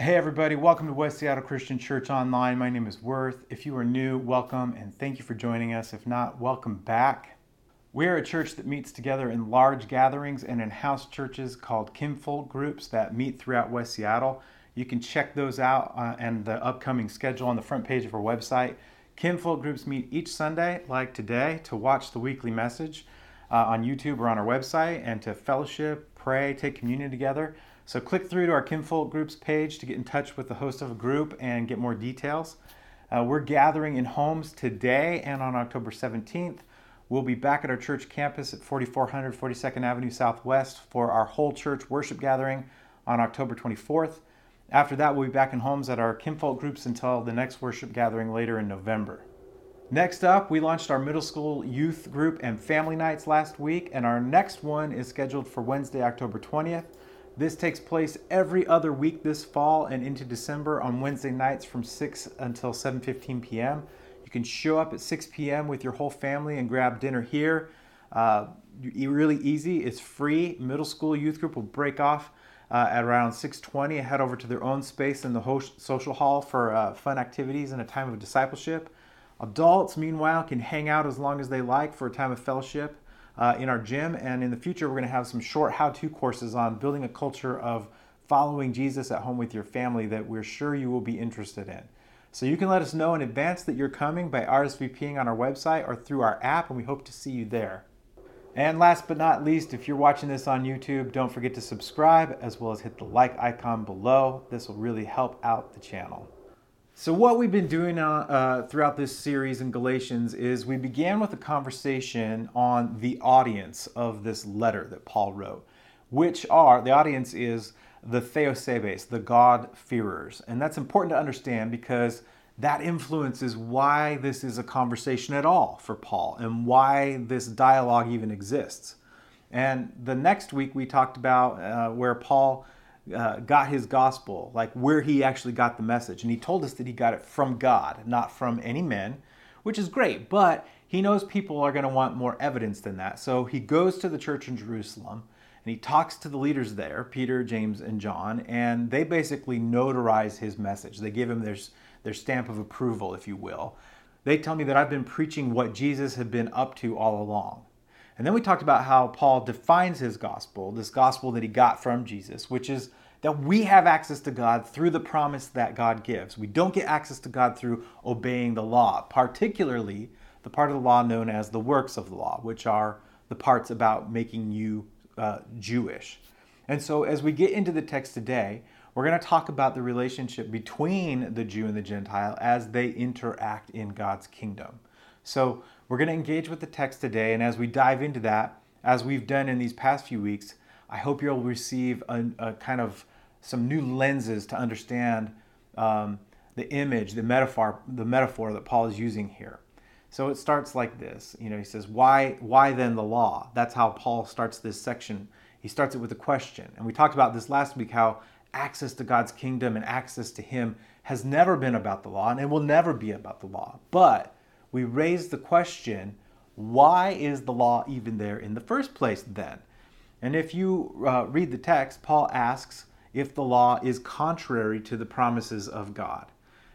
Hey, everybody, welcome to West Seattle Christian Church Online. My name is Worth. If you are new, welcome and thank you for joining us. If not, welcome back. We are a church that meets together in large gatherings and in house churches called kinfolk groups that meet throughout West Seattle. You can check those out uh, and the upcoming schedule on the front page of our website. Kinfolk groups meet each Sunday, like today, to watch the weekly message uh, on YouTube or on our website and to fellowship, pray, take communion together. So click through to our Kinfolk Groups page to get in touch with the host of a group and get more details. Uh, we're gathering in homes today and on October 17th. We'll be back at our church campus at 4400 42nd Avenue Southwest for our whole church worship gathering on October 24th. After that, we'll be back in homes at our Kinfolk groups until the next worship gathering later in November. Next up, we launched our middle school youth group and family nights last week, and our next one is scheduled for Wednesday, October 20th. This takes place every other week this fall and into December on Wednesday nights from 6 until 7:15 p.m. You can show up at 6 p.m. with your whole family and grab dinner here. Uh, really easy. It's free. Middle school youth group will break off uh, at around 6:20 and head over to their own space in the host social hall for uh, fun activities and a time of discipleship. Adults, meanwhile, can hang out as long as they like for a time of fellowship uh, in our gym. And in the future, we're going to have some short how to courses on building a culture of following Jesus at home with your family that we're sure you will be interested in. So you can let us know in advance that you're coming by RSVPing on our website or through our app, and we hope to see you there. And last but not least, if you're watching this on YouTube, don't forget to subscribe as well as hit the like icon below. This will really help out the channel. So, what we've been doing uh, uh, throughout this series in Galatians is we began with a conversation on the audience of this letter that Paul wrote, which are the audience is the Theosebes, the God-fearers. And that's important to understand because that influences why this is a conversation at all for Paul and why this dialogue even exists. And the next week we talked about uh, where Paul uh, got his gospel, like where he actually got the message. And he told us that he got it from God, not from any men, which is great. But he knows people are going to want more evidence than that. So he goes to the church in Jerusalem and he talks to the leaders there, Peter, James, and John, and they basically notarize his message. They give him their, their stamp of approval, if you will. They tell me that I've been preaching what Jesus had been up to all along. And then we talked about how Paul defines his gospel, this gospel that he got from Jesus, which is that we have access to God through the promise that God gives. We don't get access to God through obeying the law, particularly the part of the law known as the works of the law, which are the parts about making you uh, Jewish. And so, as we get into the text today, we're going to talk about the relationship between the Jew and the Gentile as they interact in God's kingdom. So, we're going to engage with the text today, and as we dive into that, as we've done in these past few weeks, I hope you'll receive a, a kind of some new lenses to understand um, the image, the metaphor, the metaphor that Paul is using here. So it starts like this. You know, he says, "Why, why then the law?" That's how Paul starts this section. He starts it with a question, and we talked about this last week. How access to God's kingdom and access to Him has never been about the law, and it will never be about the law. But we raise the question why is the law even there in the first place then? And if you uh, read the text, Paul asks if the law is contrary to the promises of God.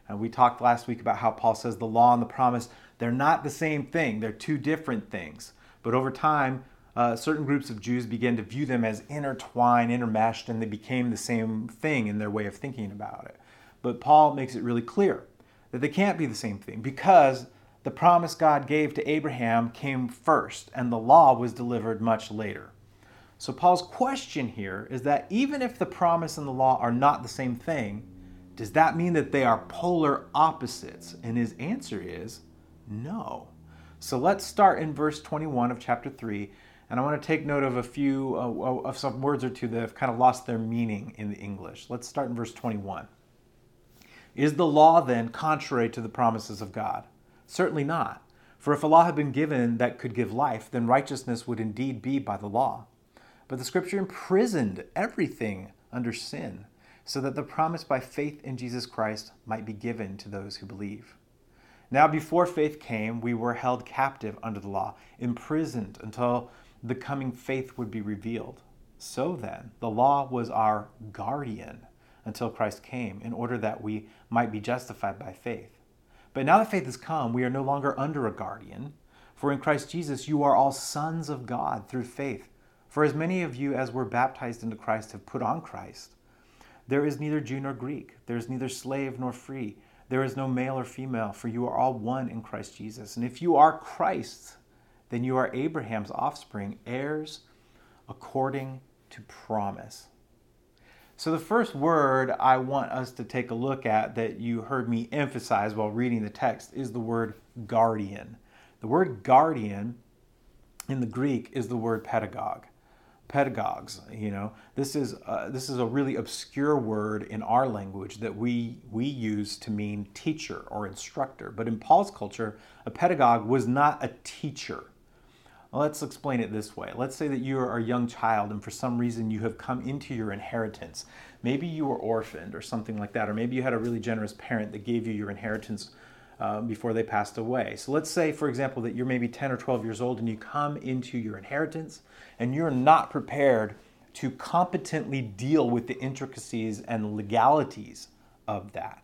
And we talked last week about how Paul says the law and the promise, they're not the same thing, they're two different things. But over time, uh, certain groups of Jews began to view them as intertwined, intermeshed, and they became the same thing in their way of thinking about it. But Paul makes it really clear that they can't be the same thing because the promise God gave to Abraham came first, and the law was delivered much later. So, Paul's question here is that even if the promise and the law are not the same thing, does that mean that they are polar opposites? And his answer is no. So, let's start in verse 21 of chapter 3. And I want to take note of a few, uh, of some words or two that have kind of lost their meaning in the English. Let's start in verse 21. Is the law then contrary to the promises of God? Certainly not. For if a law had been given that could give life, then righteousness would indeed be by the law. But the scripture imprisoned everything under sin, so that the promise by faith in Jesus Christ might be given to those who believe. Now, before faith came, we were held captive under the law, imprisoned until the coming faith would be revealed. So then, the law was our guardian until Christ came, in order that we might be justified by faith. But now that faith has come, we are no longer under a guardian. For in Christ Jesus you are all sons of God through faith. For as many of you as were baptized into Christ have put on Christ. There is neither Jew nor Greek, there is neither slave nor free, there is no male or female, for you are all one in Christ Jesus. And if you are Christ's, then you are Abraham's offspring, heirs according to promise. So, the first word I want us to take a look at that you heard me emphasize while reading the text is the word guardian. The word guardian in the Greek is the word pedagogue. Pedagogues, you know, this is uh, this is a really obscure word in our language that we we use to mean teacher or instructor. But in Paul's culture, a pedagogue was not a teacher. Let's explain it this way. Let's say that you are a young child and for some reason you have come into your inheritance. Maybe you were orphaned or something like that, or maybe you had a really generous parent that gave you your inheritance uh, before they passed away. So let's say, for example, that you're maybe 10 or 12 years old and you come into your inheritance and you're not prepared to competently deal with the intricacies and legalities of that.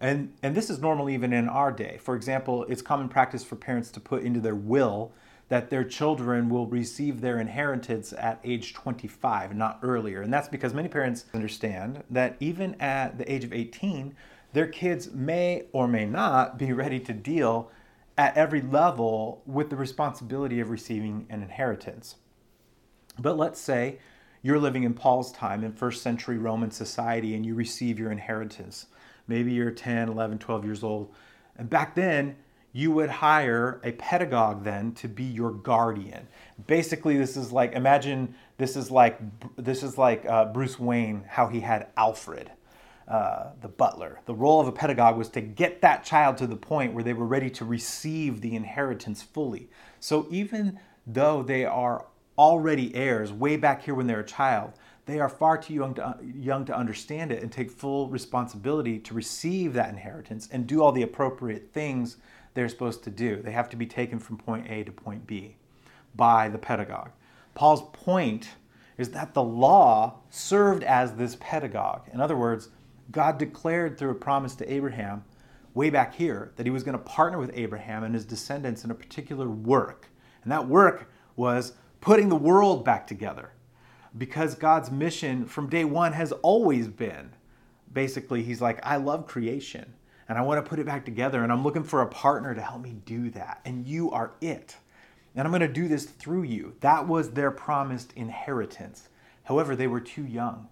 And, and this is normal even in our day. For example, it's common practice for parents to put into their will that their children will receive their inheritance at age 25, not earlier. And that's because many parents understand that even at the age of 18, their kids may or may not be ready to deal at every level with the responsibility of receiving an inheritance. But let's say you're living in Paul's time in first century Roman society and you receive your inheritance. Maybe you're 10, 11, 12 years old. And back then, you would hire a pedagogue then to be your guardian. Basically, this is like imagine this is like this is like uh, Bruce Wayne how he had Alfred, uh, the butler. The role of a pedagogue was to get that child to the point where they were ready to receive the inheritance fully. So even though they are already heirs way back here when they're a child, they are far too young to, young to understand it and take full responsibility to receive that inheritance and do all the appropriate things they're supposed to do. They have to be taken from point A to point B by the pedagogue. Paul's point is that the law served as this pedagogue. In other words, God declared through a promise to Abraham way back here that he was going to partner with Abraham and his descendants in a particular work. And that work was putting the world back together. Because God's mission from day one has always been basically, he's like, I love creation and I want to put it back together. And I'm looking for a partner to help me do that. And you are it. And I'm going to do this through you. That was their promised inheritance. However, they were too young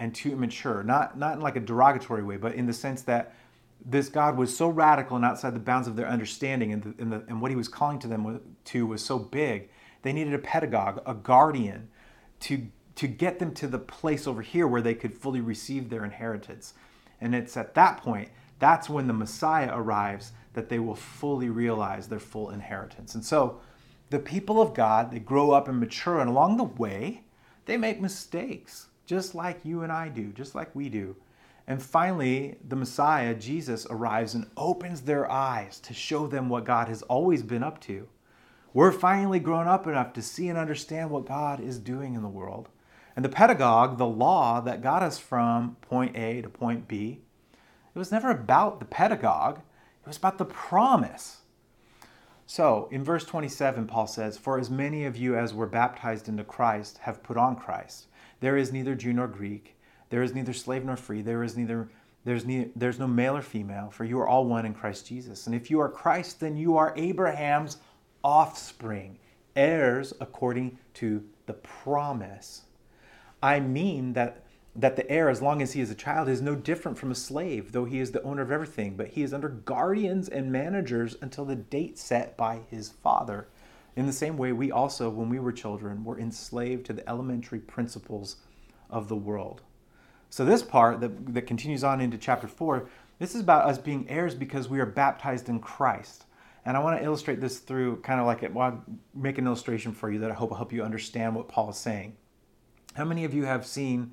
and too immature, not, not in like a derogatory way, but in the sense that this God was so radical and outside the bounds of their understanding, and, the, and, the, and what he was calling to them to was so big, they needed a pedagogue, a guardian, to, to get them to the place over here where they could fully receive their inheritance. And it's at that point that's when the Messiah arrives that they will fully realize their full inheritance. And so the people of God, they grow up and mature, and along the way, they make mistakes, just like you and I do, just like we do. And finally, the Messiah, Jesus, arrives and opens their eyes to show them what God has always been up to. We're finally grown up enough to see and understand what God is doing in the world. And the pedagogue, the law that got us from point A to point B, it was never about the pedagogue, it was about the promise. So in verse 27, Paul says, For as many of you as were baptized into Christ have put on Christ. There is neither Jew nor Greek, there is neither slave nor free, there is neither there's, neither, there's no male or female, for you are all one in Christ Jesus. And if you are Christ, then you are Abraham's offspring, heirs according to the promise. I mean that that the heir, as long as he is a child, is no different from a slave, though he is the owner of everything, but he is under guardians and managers until the date set by his father. In the same way, we also, when we were children, were enslaved to the elementary principles of the world. So, this part that, that continues on into chapter 4, this is about us being heirs because we are baptized in Christ. And I want to illustrate this through kind of like it, well, make an illustration for you that I hope will help you understand what Paul is saying. How many of you have seen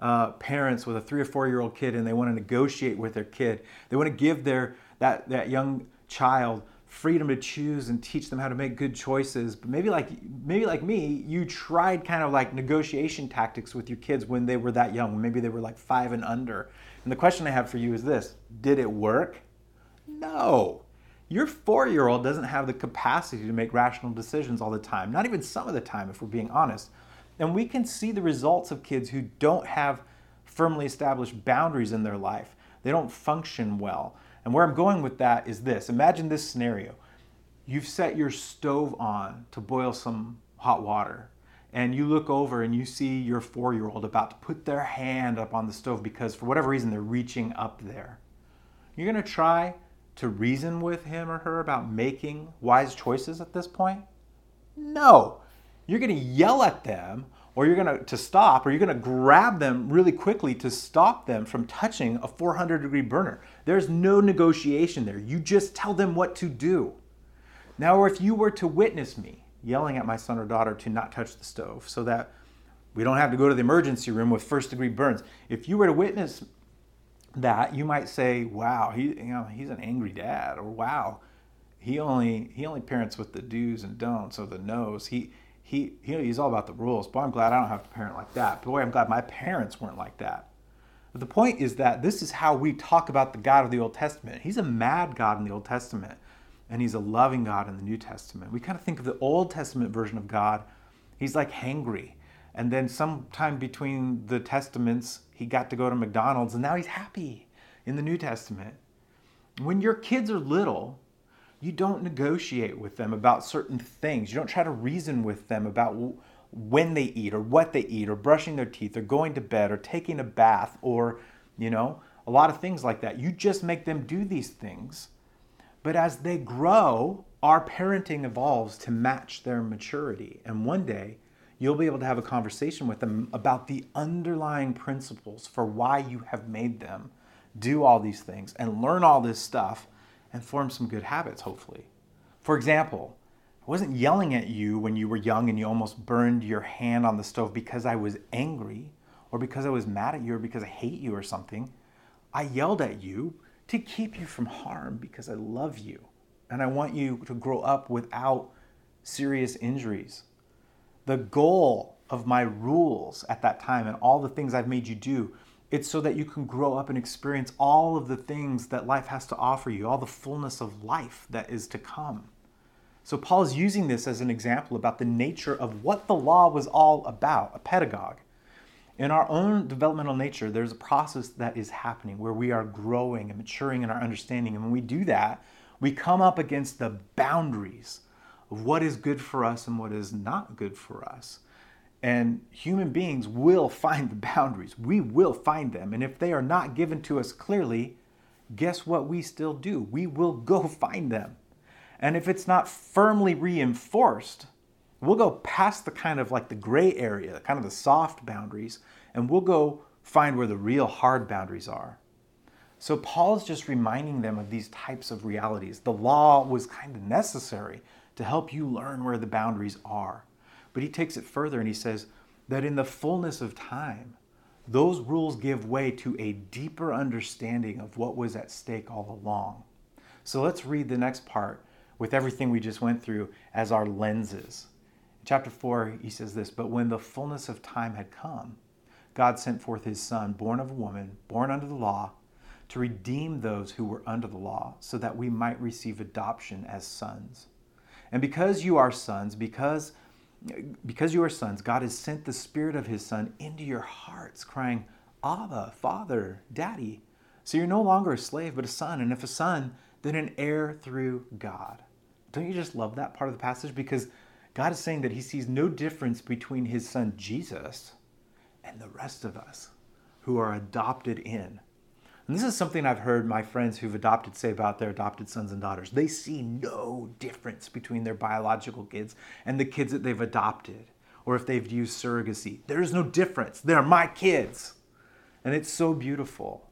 uh, parents with a three or four year old kid and they want to negotiate with their kid. They want to give their that that young child freedom to choose and teach them how to make good choices. But maybe like maybe like me, you tried kind of like negotiation tactics with your kids when they were that young. Maybe they were like 5 and under. And the question I have for you is this, did it work? No. Your 4-year-old doesn't have the capacity to make rational decisions all the time. Not even some of the time if we're being honest. And we can see the results of kids who don't have firmly established boundaries in their life. They don't function well. And where I'm going with that is this imagine this scenario. You've set your stove on to boil some hot water, and you look over and you see your four year old about to put their hand up on the stove because for whatever reason they're reaching up there. You're going to try to reason with him or her about making wise choices at this point? No. You're going to yell at them or you're going to to stop or you're going to grab them really quickly to stop them from touching a 400 degree burner. There's no negotiation there. You just tell them what to do. Now if you were to witness me yelling at my son or daughter to not touch the stove so that we don't have to go to the emergency room with first degree burns if you were to witness that you might say wow he you know he's an angry dad or wow he only he only parents with the do's and don'ts or the no's he he, he he's all about the rules. Boy, I'm glad I don't have to parent like that. Boy, I'm glad my parents weren't like that. But the point is that this is how we talk about the God of the Old Testament. He's a mad God in the Old Testament, and he's a loving God in the New Testament. We kind of think of the Old Testament version of God. He's like hangry. And then sometime between the testaments, he got to go to McDonald's, and now he's happy in the New Testament. When your kids are little, you don't negotiate with them about certain things. You don't try to reason with them about when they eat or what they eat or brushing their teeth or going to bed or taking a bath or, you know, a lot of things like that. You just make them do these things. But as they grow, our parenting evolves to match their maturity. And one day, you'll be able to have a conversation with them about the underlying principles for why you have made them do all these things and learn all this stuff and form some good habits, hopefully. For example, I wasn't yelling at you when you were young and you almost burned your hand on the stove because I was angry or because I was mad at you or because I hate you or something. I yelled at you to keep you from harm because I love you and I want you to grow up without serious injuries. The goal of my rules at that time and all the things I've made you do it's so that you can grow up and experience all of the things that life has to offer you, all the fullness of life that is to come. So, Paul is using this as an example about the nature of what the law was all about a pedagogue. In our own developmental nature, there's a process that is happening where we are growing and maturing in our understanding. And when we do that, we come up against the boundaries of what is good for us and what is not good for us. And human beings will find the boundaries. We will find them. And if they are not given to us clearly, guess what we still do? We will go find them. And if it's not firmly reinforced, we'll go past the kind of like the gray area, kind of the soft boundaries, and we'll go find where the real hard boundaries are. So Paul is just reminding them of these types of realities. The law was kind of necessary to help you learn where the boundaries are. But he takes it further and he says that in the fullness of time, those rules give way to a deeper understanding of what was at stake all along. So let's read the next part with everything we just went through as our lenses. In chapter 4, he says this But when the fullness of time had come, God sent forth his Son, born of a woman, born under the law, to redeem those who were under the law, so that we might receive adoption as sons. And because you are sons, because because you are sons, God has sent the Spirit of His Son into your hearts, crying, Abba, Father, Daddy. So you're no longer a slave, but a son. And if a son, then an heir through God. Don't you just love that part of the passage? Because God is saying that He sees no difference between His Son Jesus and the rest of us who are adopted in. And this is something I've heard my friends who've adopted say about their adopted sons and daughters. They see no difference between their biological kids and the kids that they've adopted, or if they've used surrogacy. There is no difference. They're my kids. And it's so beautiful.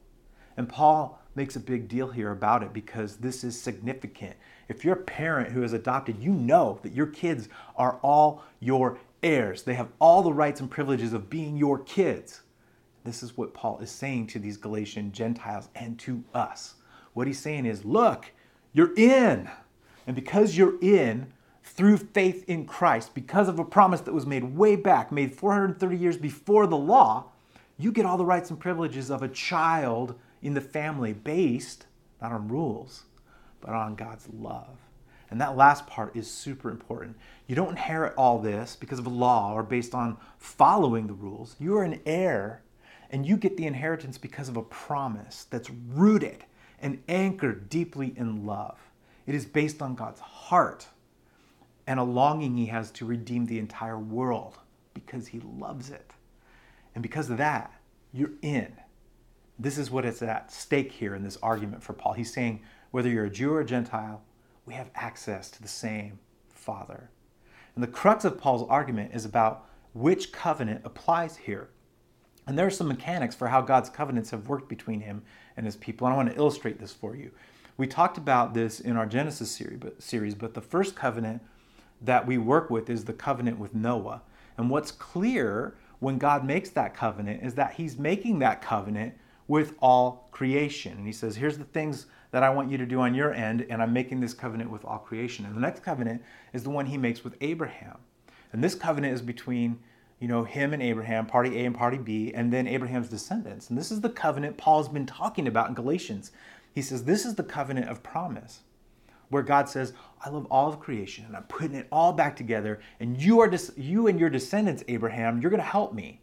And Paul makes a big deal here about it because this is significant. If you're a parent who has adopted, you know that your kids are all your heirs. They have all the rights and privileges of being your kids. This is what Paul is saying to these Galatian Gentiles and to us. What he's saying is, look, you're in. And because you're in through faith in Christ, because of a promise that was made way back, made 430 years before the law, you get all the rights and privileges of a child in the family based not on rules, but on God's love. And that last part is super important. You don't inherit all this because of a law or based on following the rules. You are an heir and you get the inheritance because of a promise that's rooted and anchored deeply in love. It is based on God's heart and a longing he has to redeem the entire world because he loves it. And because of that, you're in. This is what is at stake here in this argument for Paul. He's saying whether you're a Jew or a Gentile, we have access to the same Father. And the crux of Paul's argument is about which covenant applies here. And there are some mechanics for how God's covenants have worked between him and his people. And I want to illustrate this for you. We talked about this in our Genesis series, but the first covenant that we work with is the covenant with Noah. And what's clear when God makes that covenant is that he's making that covenant with all creation. And he says, Here's the things that I want you to do on your end, and I'm making this covenant with all creation. And the next covenant is the one he makes with Abraham. And this covenant is between you know, him and Abraham, party A and party B, and then Abraham's descendants. And this is the covenant Paul's been talking about in Galatians. He says, This is the covenant of promise, where God says, I love all of creation, and I'm putting it all back together, and you are you and your descendants, Abraham, you're gonna help me.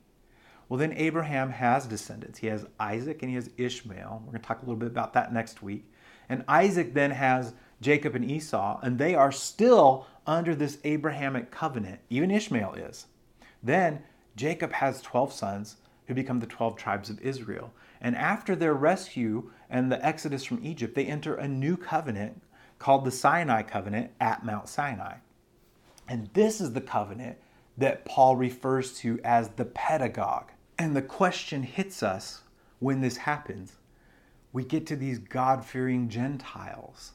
Well, then Abraham has descendants. He has Isaac and he has Ishmael. We're going to talk a little bit about that next week. And Isaac then has Jacob and Esau, and they are still under this Abrahamic covenant. Even Ishmael is. Then Jacob has 12 sons who become the 12 tribes of Israel. And after their rescue and the exodus from Egypt, they enter a new covenant called the Sinai covenant at Mount Sinai. And this is the covenant that Paul refers to as the pedagogue. And the question hits us when this happens. We get to these God fearing Gentiles.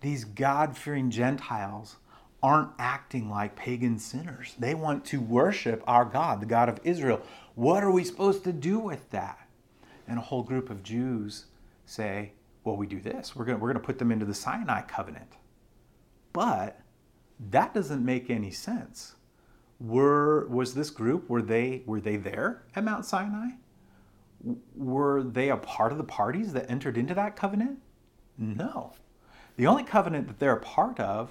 These God fearing Gentiles aren't acting like pagan sinners. They want to worship our God, the God of Israel. What are we supposed to do with that? And a whole group of Jews say, well, we do this. We're going we're to put them into the Sinai covenant. But that doesn't make any sense were was this group were they were they there at Mount Sinai? Were they a part of the parties that entered into that covenant? No. The only covenant that they're a part of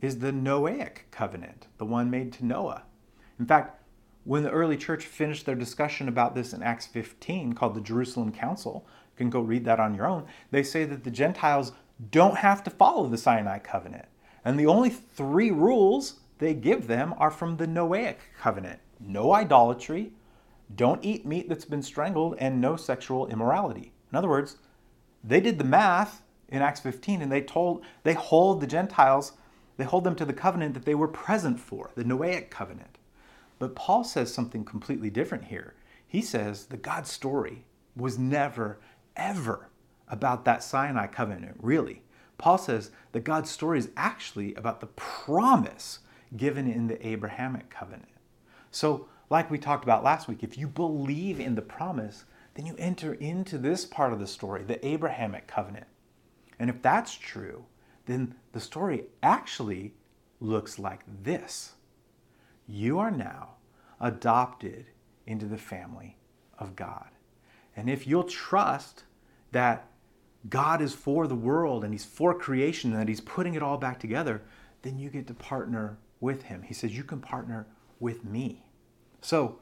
is the Noahic covenant, the one made to Noah. In fact, when the early church finished their discussion about this in Acts 15, called the Jerusalem Council, you can go read that on your own, they say that the Gentiles don't have to follow the Sinai covenant. And the only three rules they give them are from the Noahic covenant no idolatry, don't eat meat that's been strangled, and no sexual immorality. In other words, they did the math in Acts 15 and they told they hold the Gentiles, they hold them to the covenant that they were present for, the Noahic covenant. But Paul says something completely different here. He says the God story was never, ever about that Sinai covenant, really. Paul says that God's story is actually about the promise given in the Abrahamic covenant. So, like we talked about last week, if you believe in the promise, then you enter into this part of the story, the Abrahamic covenant. And if that's true, then the story actually looks like this You are now adopted into the family of God. And if you'll trust that God is for the world and He's for creation and that He's putting it all back together, then you get to partner with him. He says, You can partner with me. So,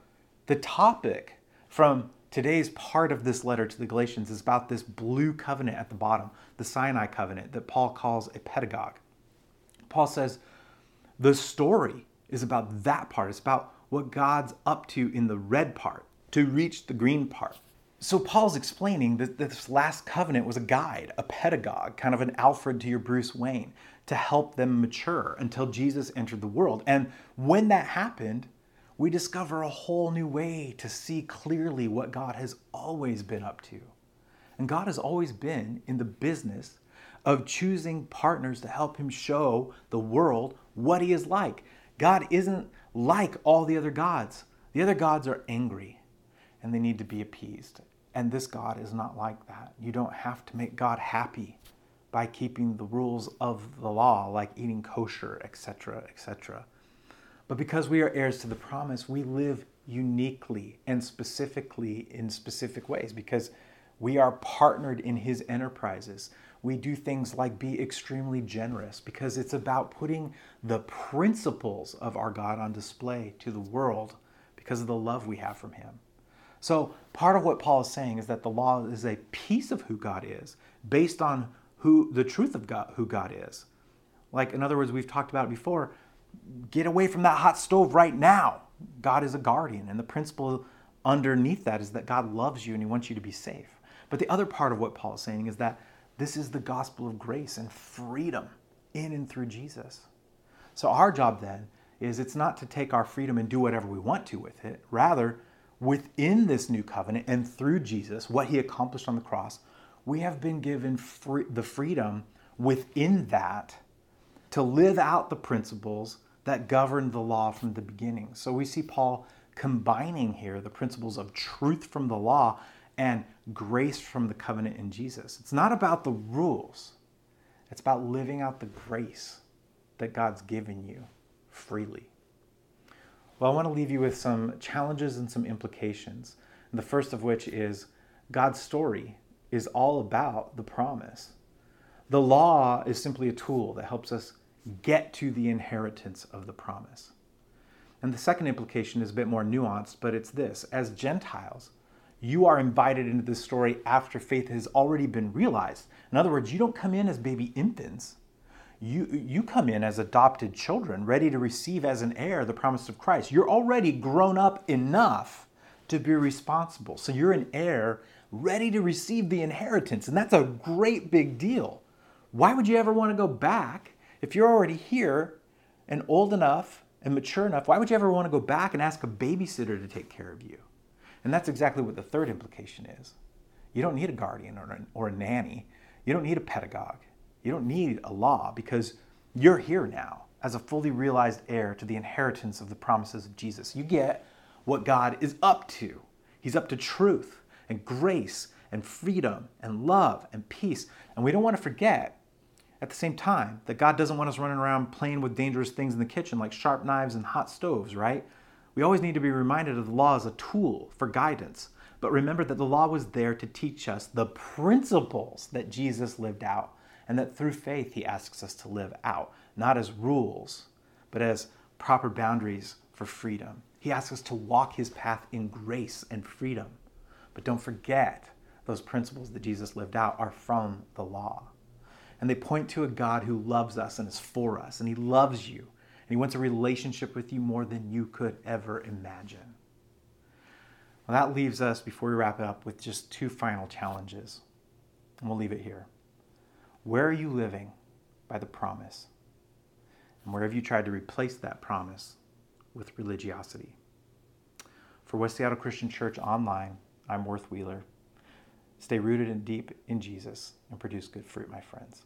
the topic from today's part of this letter to the Galatians is about this blue covenant at the bottom, the Sinai covenant that Paul calls a pedagogue. Paul says, The story is about that part. It's about what God's up to in the red part to reach the green part. So Paul's explaining that this last covenant was a guide, a pedagogue, kind of an Alfred to your Bruce Wayne to help them mature until Jesus entered the world. And when that happened, we discover a whole new way to see clearly what God has always been up to. And God has always been in the business of choosing partners to help him show the world what he is like. God isn't like all the other gods. The other gods are angry and they need to be appeased. And this God is not like that. You don't have to make God happy by keeping the rules of the law, like eating kosher, etc., etc. But because we are heirs to the promise, we live uniquely and specifically in specific ways because we are partnered in his enterprises. We do things like be extremely generous because it's about putting the principles of our God on display to the world because of the love we have from him. So, part of what Paul is saying is that the law is a piece of who God is based on who the truth of God, who God is. Like, in other words, we've talked about it before get away from that hot stove right now. God is a guardian, and the principle underneath that is that God loves you and he wants you to be safe. But the other part of what Paul is saying is that this is the gospel of grace and freedom in and through Jesus. So, our job then is it's not to take our freedom and do whatever we want to with it. Rather, within this new covenant and through Jesus, what he accomplished on the cross, we have been given free, the freedom within that to live out the principles that governed the law from the beginning. So we see Paul combining here the principles of truth from the law and grace from the covenant in Jesus. It's not about the rules, it's about living out the grace that God's given you freely. Well, I want to leave you with some challenges and some implications. The first of which is God's story is all about the promise. The law is simply a tool that helps us get to the inheritance of the promise. And the second implication is a bit more nuanced, but it's this as Gentiles, you are invited into this story after faith has already been realized. In other words, you don't come in as baby infants. You, you come in as adopted children, ready to receive as an heir the promise of Christ. You're already grown up enough to be responsible. So you're an heir ready to receive the inheritance. And that's a great big deal. Why would you ever want to go back if you're already here and old enough and mature enough? Why would you ever want to go back and ask a babysitter to take care of you? And that's exactly what the third implication is. You don't need a guardian or or a nanny. You don't need a pedagogue. You don't need a law because you're here now as a fully realized heir to the inheritance of the promises of Jesus. You get what God is up to. He's up to truth and grace and freedom and love and peace. And we don't want to forget at the same time that God doesn't want us running around playing with dangerous things in the kitchen like sharp knives and hot stoves, right? We always need to be reminded of the law as a tool for guidance. But remember that the law was there to teach us the principles that Jesus lived out, and that through faith he asks us to live out, not as rules, but as proper boundaries for freedom. He asks us to walk his path in grace and freedom. But don't forget, those principles that Jesus lived out are from the law. And they point to a God who loves us and is for us, and he loves you and He wants a relationship with you more than you could ever imagine. Well, that leaves us, before we wrap it up, with just two final challenges. And we'll leave it here. Where are you living by the promise? And where have you tried to replace that promise with religiosity? For West Seattle Christian Church Online, I'm Worth Wheeler. Stay rooted and deep in Jesus and produce good fruit, my friends.